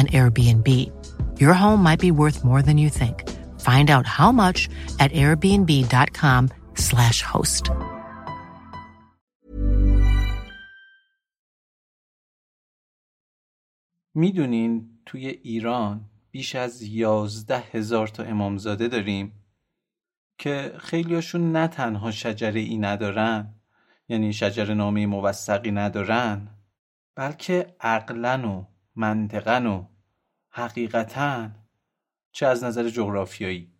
an Airbnb. Your home might be worth more than you think. Find out how much at airbnb.com/slash host. می‌دونین توی ایران بیش از یازده هزار تا امامزاده داریم که خیلیاشون نه تنها شجره ای ندارن یعنی شجر نامه موثقی ندارن بلکه عقلا و منطقا و حقیقتا چه از نظر جغرافیایی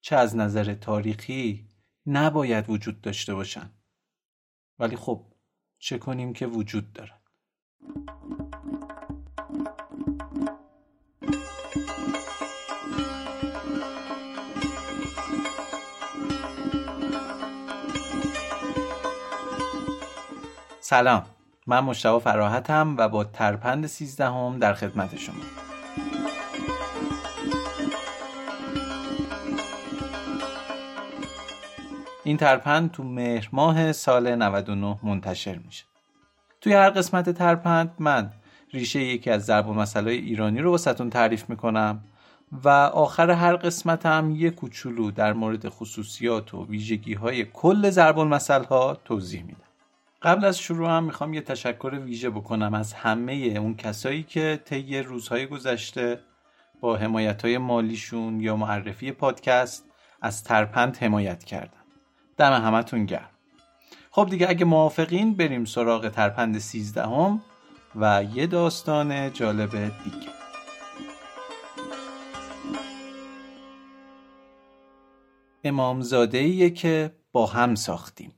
چه از نظر تاریخی نباید وجود داشته باشن. ولی خب چه کنیم که وجود دارن؟ سلام. من مشتبه فراحتم و با ترپند سیزدهم در خدمت شما. این ترپند تو مهر ماه سال 99 منتشر میشه. توی هر قسمت ترپند من ریشه یکی از ضرب و مسئله ایرانی رو واسهتون تعریف می‌کنم و آخر هر قسمت هم یه کوچولو در مورد خصوصیات و ویژگی های کل ضرب المثل ها توضیح میدم. قبل از شروع هم می‌خوام یه تشکر ویژه بکنم از همه اون کسایی که طی روزهای گذشته با حمایت های مالیشون یا معرفی پادکست از ترپند حمایت کردن. دم همتون گرم. خب دیگه اگه موافقین بریم سراغ ترپند سیزدهم و یه داستان جالب دیگه. امامزاده که با هم ساختیم.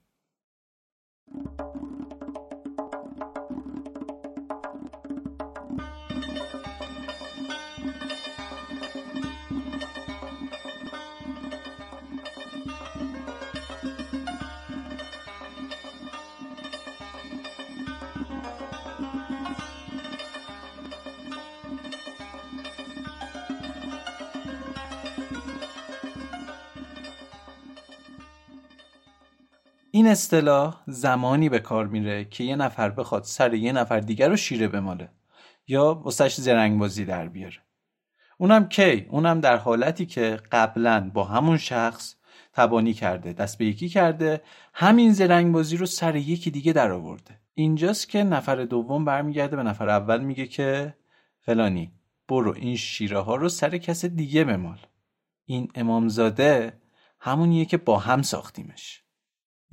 این اصطلاح زمانی به کار میره که یه نفر بخواد سر یه نفر دیگر رو شیره بماله یا واسش زرنگ بازی در بیاره. اونم کی؟ اونم در حالتی که قبلا با همون شخص تبانی کرده دست به یکی کرده همین زرنگ بازی رو سر یکی دیگه در آورده. اینجاست که نفر دوم برمیگرده به نفر اول میگه که فلانی برو این شیره ها رو سر کس دیگه بمال. این امامزاده همونیه که با هم ساختیمش.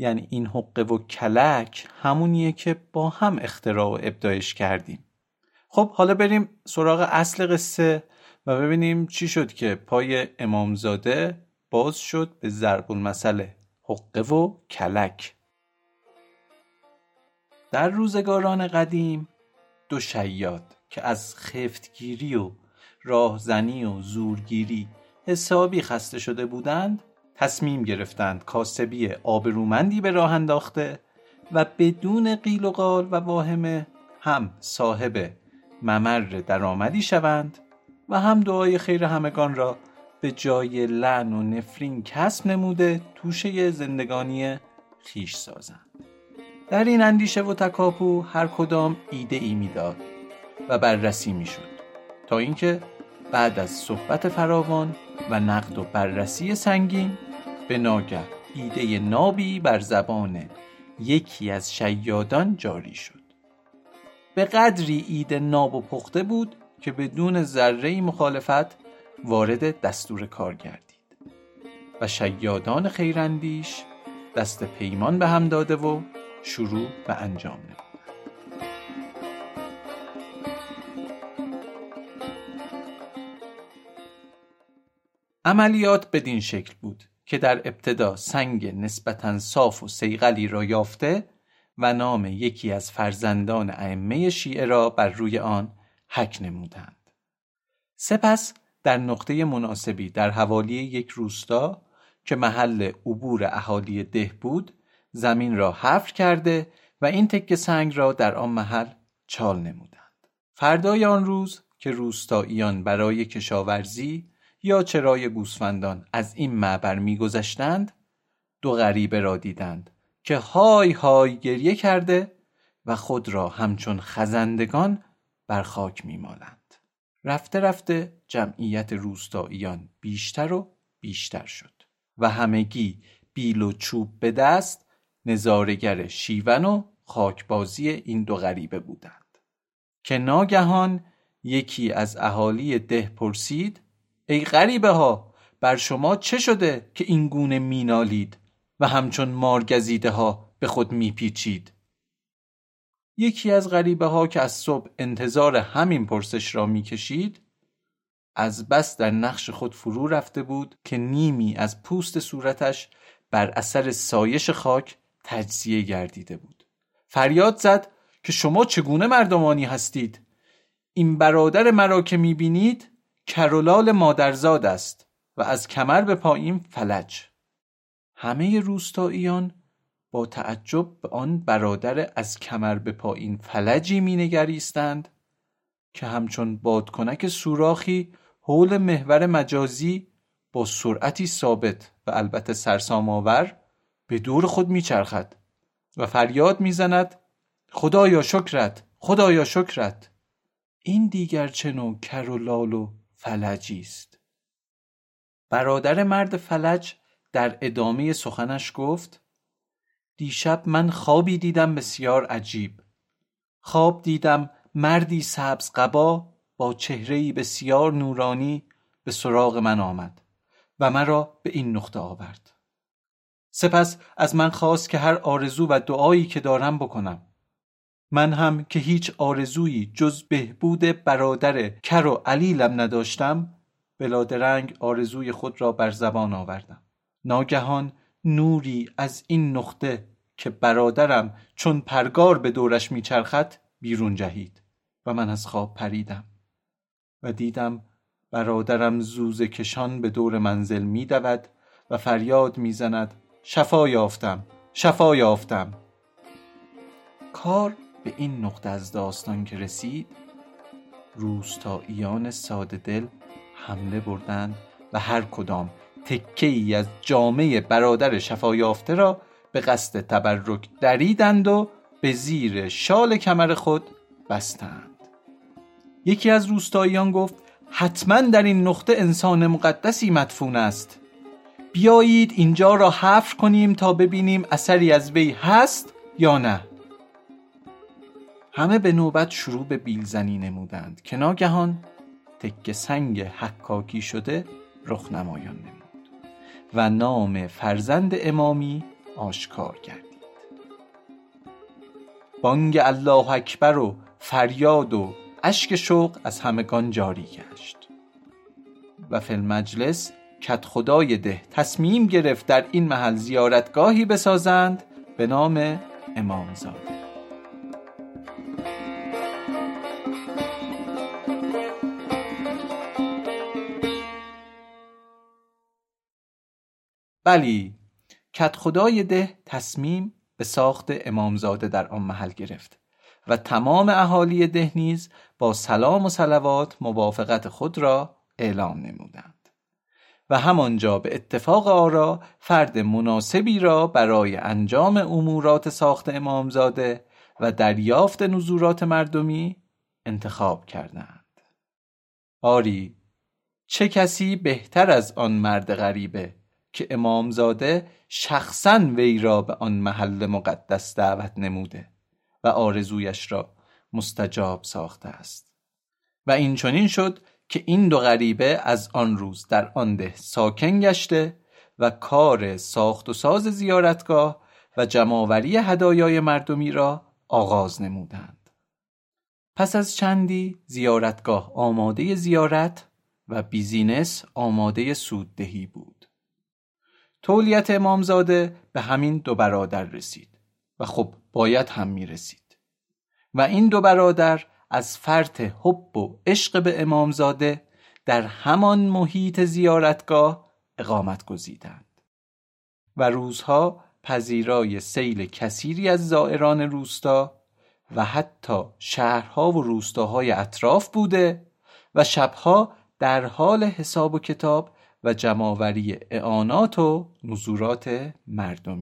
یعنی این حقه و کلک همونیه که با هم اختراع و ابداعش کردیم. خب حالا بریم سراغ اصل قصه و ببینیم چی شد که پای امامزاده باز شد به ضرب المثل حقه و کلک. در روزگاران قدیم دو شیاد که از خفتگیری و راهزنی و زورگیری حسابی خسته شده بودند تصمیم گرفتند کاسبی آبرومندی به راه انداخته و بدون قیل و قال و واهمه هم صاحب ممر درآمدی شوند و هم دعای خیر همگان را به جای لعن و نفرین کسب نموده توشه زندگانی خیش سازند. در این اندیشه و تکاپو هر کدام ایده ای می‌داد و بررسی می‌شد تا اینکه بعد از صحبت فراوان و نقد و بررسی سنگین به ناگه. ایده نابی بر زبان یکی از شیادان جاری شد. به قدری ایده ناب و پخته بود که بدون ذره مخالفت وارد دستور کار گردید. و شیادان خیراندیش دست پیمان به هم داده و شروع به انجام نمود. عملیات بدین شکل بود. که در ابتدا سنگ نسبتا صاف و سیغلی را یافته و نام یکی از فرزندان ائمه شیعه را بر روی آن حک نمودند. سپس در نقطه مناسبی در حوالی یک روستا که محل عبور اهالی ده بود زمین را حفر کرده و این تکه سنگ را در آن محل چال نمودند. فردای آن روز که روستاییان برای کشاورزی یا چرای گوسفندان از این معبر میگذشتند؟ دو غریبه را دیدند که های های گریه کرده و خود را همچون خزندگان بر خاک میمالند. رفته رفته جمعیت روستاییان بیشتر و بیشتر شد و همگی بیل و چوب به دست نظارگر شیون و خاکبازی این دو غریبه بودند. که ناگهان یکی از اهالی ده پرسید ای غریبه ها بر شما چه شده که این گونه مینالید و همچون مارگزیده ها به خود میپیچید؟ یکی از غریبه ها که از صبح انتظار همین پرسش را می‌کشید از بس در نقش خود فرو رفته بود که نیمی از پوست صورتش بر اثر سایش خاک تجزیه گردیده بود. فریاد زد که شما چگونه مردمانی هستید؟ این برادر مرا که می‌بینید کرولال مادرزاد است و از کمر به پایین فلج. همه روستاییان با تعجب به آن برادر از کمر به پایین فلجی مینگریستند که همچون بادکنک سوراخی حول محور مجازی با سرعتی ثابت و البته سرسام آور به دور خود میچرخد و فریاد می‌زند خدایا شکرت خدایا شکرت. این دیگر چه نوع کر و لال فلجی است. برادر مرد فلج در ادامه سخنش گفت دیشب من خوابی دیدم بسیار عجیب. خواب دیدم مردی سبز قبا با چهرهی بسیار نورانی به سراغ من آمد و مرا به این نقطه آورد. سپس از من خواست که هر آرزو و دعایی که دارم بکنم. من هم که هیچ آرزویی جز بهبود برادر کر و علیلم نداشتم بلادرنگ آرزوی خود را بر زبان آوردم. ناگهان نوری از این نقطه که برادرم چون پرگار به دورش میچرخد بیرون جهید و من از خواب پریدم و دیدم برادرم زوز کشان به دور منزل میدود و فریاد می‌زند شفا یافتم شفا یافتم. کار به این نقطه از داستان که رسید روستاییان ساده دل حمله بردند و هر کدام تکه ای از جامعه برادر شفا یافته را به قصد تبرک دریدند و به زیر شال کمر خود بستند. یکی از روستاییان گفت حتما در این نقطه انسان مقدسی مدفون است. بیایید اینجا را حفر کنیم تا ببینیم اثری از وی هست یا نه. همه به نوبت شروع به بیلزنی نمودند که ناگهان تکه سنگ حکاکی شده رخ نمایان نمود و نام فرزند امامی آشکار گردید. بانگ الله اکبر و فریاد و اشک شوق از همگان جاری گشت و فی المجلس کت خدای ده تصمیم گرفت در این محل زیارتگاهی بسازند به نام امامزاده. بلی کت خدای ده تصمیم به ساخت امامزاده در آن محل گرفت و تمام اهالی ده نیز با سلام و صلوات موافقت خود را اعلام نمودند و همانجا به اتفاق آرا فرد مناسبی را برای انجام امورات ساخت امامزاده و دریافت نزورات مردمی انتخاب کردند. آری چه کسی بهتر از آن مرد غریبه که امامزاده شخصا وی را به آن محل مقدس دعوت نموده و آرزویش را مستجاب ساخته است. و این چنین شد که این دو غریبه از آن روز در آن ده ساکن گشته و کار ساخت و ساز زیارتگاه و جمعآوری هدایای مردمی را آغاز نمودند. پس از چندی زیارتگاه آماده زیارت و بیزینس آماده سوددهی بود. تولیت امامزاده به همین دو برادر رسید و خب باید هم می رسید و این دو برادر از فرط حب و عشق به امامزاده در همان محیط زیارتگاه اقامت گزیدند. و روزها پذیرای سیل کثیری از زائران روستا و حتی شهرها و روستاهای اطراف بوده و شبها در حال حساب و کتاب و جمعآوری اعانات و نزورات مردمی.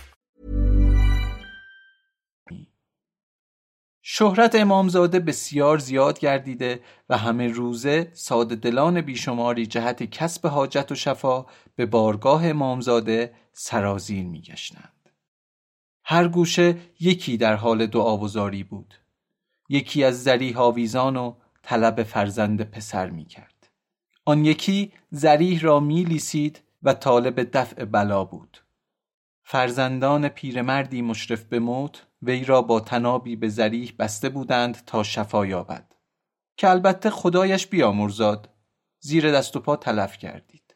شهرت امامزاده بسیار زیاد گردیده و همه روزه ساده دلان بیشماری جهت کسب حاجت و شفا به بارگاه امامزاده سرازیر می گشنند. هر گوشه یکی در حال دعاوزاری بود. یکی از زریح آویزان و طلب فرزند پسر می کرد. آن یکی زریح را می لیسید و طالب دفع بلا بود. فرزندان پیرمردی مشرف به موت وی را با تنابی به زریح بسته بودند تا شفا یابد. که البته خدایش بیامرزاد زیر دست و پا تلف کردید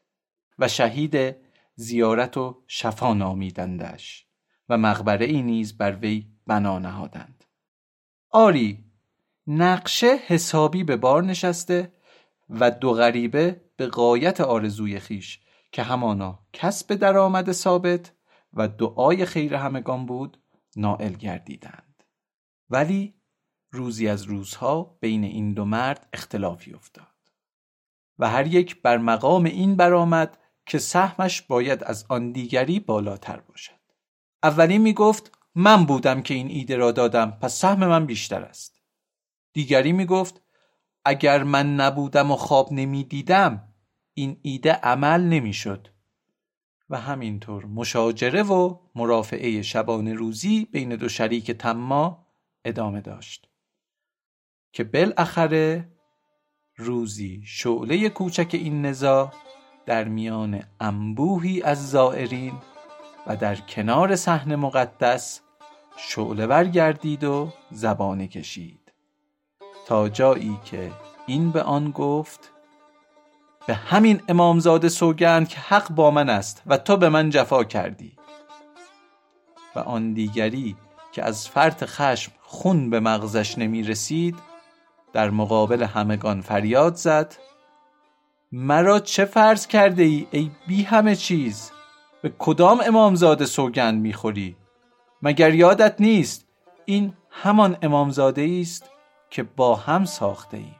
و شهید زیارت و شفا نامیدندش و مقبره ای نیز بر وی بنا نهادند. آری نقشه حسابی به بار نشسته و دو غریبه به قایت آرزوی خیش که همانا کسب درآمد ثابت و دعای خیر همگان بود نائل گردیدند. ولی روزی از روزها بین این دو مرد اختلافی افتاد. و هر یک بر مقام این برآمد که سهمش باید از آن دیگری بالاتر باشد. اولی می گفت من بودم که این ایده را دادم پس سهم من بیشتر است. دیگری می گفت اگر من نبودم و خواب نمی دیدم این ایده عمل نمی شد و همینطور مشاجره و مرافعه شبانه روزی بین دو شریک تما ادامه داشت. که بالاخره روزی شعله کوچک این نزا در میان انبوهی از زائرین و در کنار صحن مقدس شعله برگردید و زبانه کشید. تا جایی که این به آن گفت به همین امامزاده سوگند که حق با من است و تو به من جفا کردی. و آن دیگری که از فرط خشم خون به مغزش نمی رسید در مقابل همگان فریاد زد مرا چه فرض کرده ای ای بی همه چیز؟ به کدام امامزاده سوگند می‌خوری مگر یادت نیست این همان امامزاده است که با هم ساخته ایم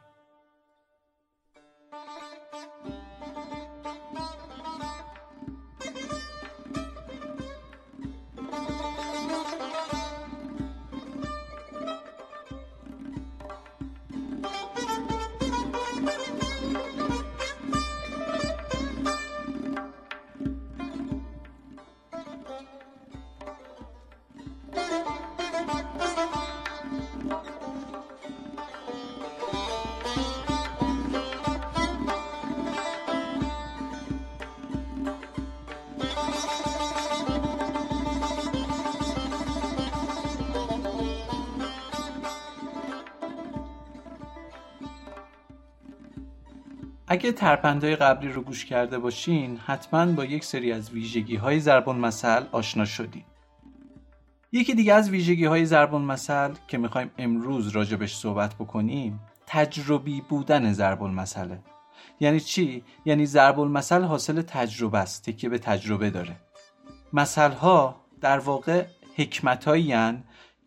اگه ترپندهای قبلی رو گوش کرده باشین حتما با یک سری از ویژگی های زربان مسل آشنا شدین. یکی دیگه از ویژگی های زربان مسل که می‌خوایم امروز راجبش صحبت بکنیم تجربی بودن زربان مسئله یعنی چی؟ یعنی ضرب المثل حاصل تجربه است که به تجربه داره. مثل ها در واقع حکمت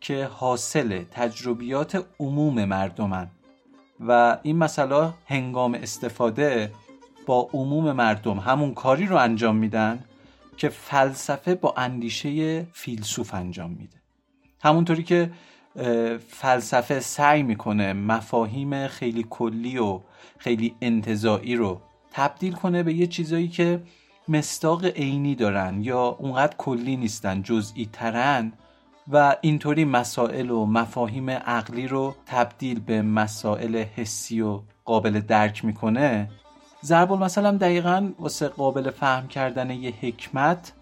که حاصل تجربیات عموم مردمن. و این مسئله هنگام استفاده با عموم مردم همون کاری رو انجام میدن که فلسفه با اندیشه فیلسوف انجام میده. همونطوری که فلسفه سعی می‌کنه مفاهیم خیلی کلی و خیلی انتظایی رو تبدیل کنه به یه چیزایی که مستاق عینی دارن یا اونقدر کلی نیستن جزئی ترن. و اینطوری مسائل و مفاهیم عقلی رو تبدیل به مسائل حسی و قابل درک می‌کنه. ضرب المثل دقیقا واسه قابل فهم کردن یه حکمت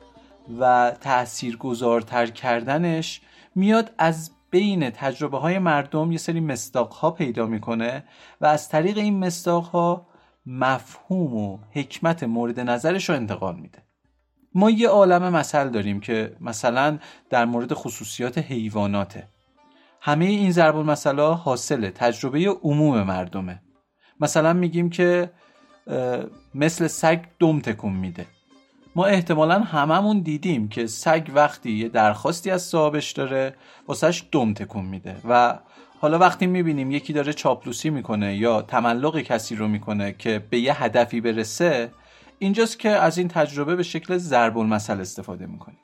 و تاثیرگذارتر کردنش میاد از بین تجربه های مردم یه سری مستاق ها پیدا می‌کنه و از طریق این مستاق ها مفهوم و حکمت مورد نظرش رو انتقال میده. ما یه عالم مثل داریم که مثلا در مورد خصوصیات حیواناته. همه این ضرب المثل حاصل تجربه عموم مردمه. مثلا میگیم که مثل سگ دم تکون میده. ما احتمالا هممون دیدیم که سگ وقتی یه درخواستی از صاحبش داره واسهش دم تکون میده. و حالا وقتی می‌بینیم یکی داره چاپلوسی می‌کنه یا تملق کسی رو می‌کنه که به یه هدفی برسه اینجاست که از این تجربه به شکل ضرب المثل استفاده می‌کنیم.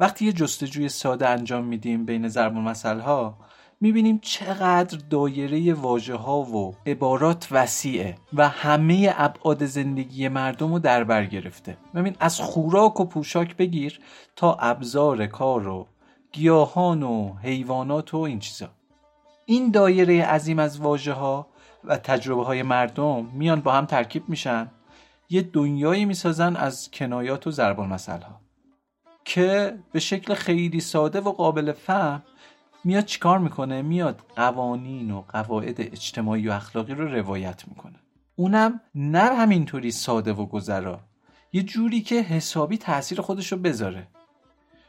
وقتی یه جستجوی ساده انجام میدیم بین ضرب المثل ها می‌بینیم چقدر دایره واژه ها و عبارات وسیعه و همه ابعاد زندگی مردم رو در بر گرفته. ببین از خوراک و پوشاک بگیر تا ابزار کار و گیاهان و حیوانات و این چیزا. این دایره عظیم از واژه ها و تجربه های مردم میان با هم ترکیب میشن. یه دنیایی می‌سازن از کنایات و ضرب ها که به شکل خیلی ساده و قابل فهم میاد چیکار می‌کنه؟ میاد قوانین و قواعد اجتماعی و اخلاقی رو روایت می‌کنه. اونم نه همینطوری ساده و گذرا. یه جوری که حسابی تاثیر خودش رو بذاره.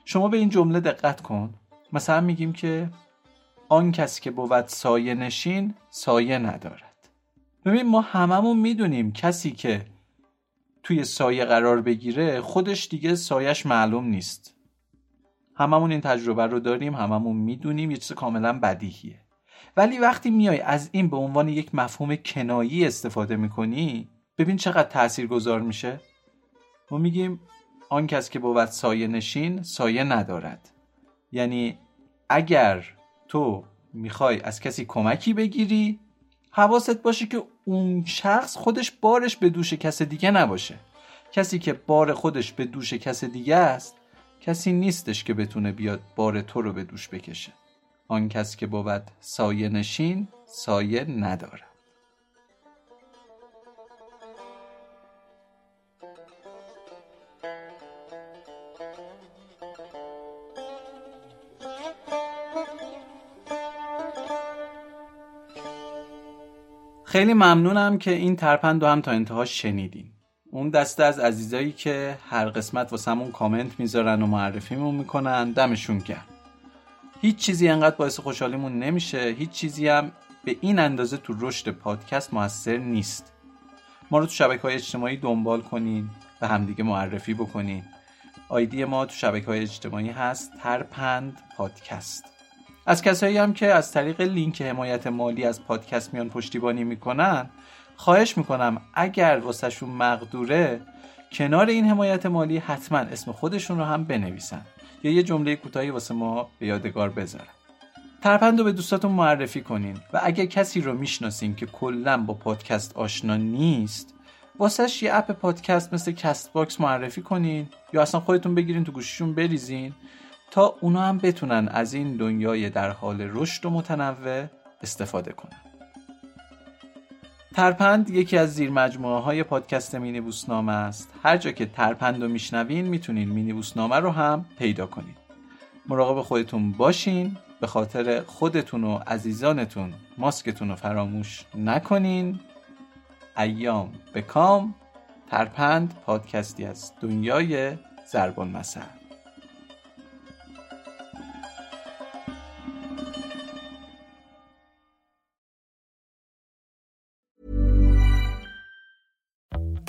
شما به این جمله دقت کن. مثلا میگیم که آن کسی که بود سایه نشین سایه ندارد. ببین ما هممون می‌دونیم کسی که توی سایه قرار بگیره خودش دیگه سایش معلوم نیست. هممون این تجربه رو داریم هممون می‌دونیم یه چیز کاملا بدیهیه. ولی وقتی میای از این به عنوان یک مفهوم کنایی استفاده می‌کنی ببین چقدر تأثیر گذار میشه. ما میگیم آن کس که بود سایه نشین سایه ندارد. یعنی اگر تو می‌خوای از کسی کمکی بگیری حواست باشه که اون شخص خودش بارش به دوش کس دیگه نباشه. کسی که بار خودش به دوش کس دیگه است کسی نیستش که بتونه بیاد بار تو رو به دوش بکشه. آن کس که بود سایه نشین سایه نداره خیلی ممنونم که این ترپند رو هم تا انتها شنیدین. اون دسته از عزیزایی که هر قسمت واسمون کامنت می‌ذارن و معرفیمون می‌کنن دمشون گرم. هیچ چیزی انقدر باعث خوشحالیمون نمیشه هیچ چیزی هم به این اندازه تو رشد پادکست موثر نیست. ما رو تو شبکه های اجتماعی دنبال کنین و همدیگه معرفی بکنین. آیدی ما تو شبکه های اجتماعی هست ترپند پادکست. از کسایی هم که از طریق لینک حمایت مالی از پادکست میان پشتیبانی می‌کنن خواهش می‌کنم اگر واسهشون مقدوره کنار این حمایت مالی حتما اسم خودشون رو هم بنویسن یا یه جمله کوتاهی واسه ما به یادگار بذارن. ترپند رو به دوستاتون معرفی کنین و اگر کسی رو می‌شناسین که کلا با پادکست آشنا نیست واسهش یه اپ پادکست مثل کست باکس معرفی کنین یا اصلا خودتون بگیرین تو گوشیشون بریزین تا اونا هم بتونن از این دنیای در حال رشد و متنوع استفاده کنن. ترپند یکی از زیر مجموعه های پادکست مینی بوسنامه است. هر جا که ترپند رو میشنوین می‌تونین مینی بوسنامه رو هم پیدا کنین. مراقب خودتون باشین به خاطر خودتون و عزیزانتون ماسکتون رو فراموش نکنین. ایام به کام ترپند پادکستی از دنیای زربان مثل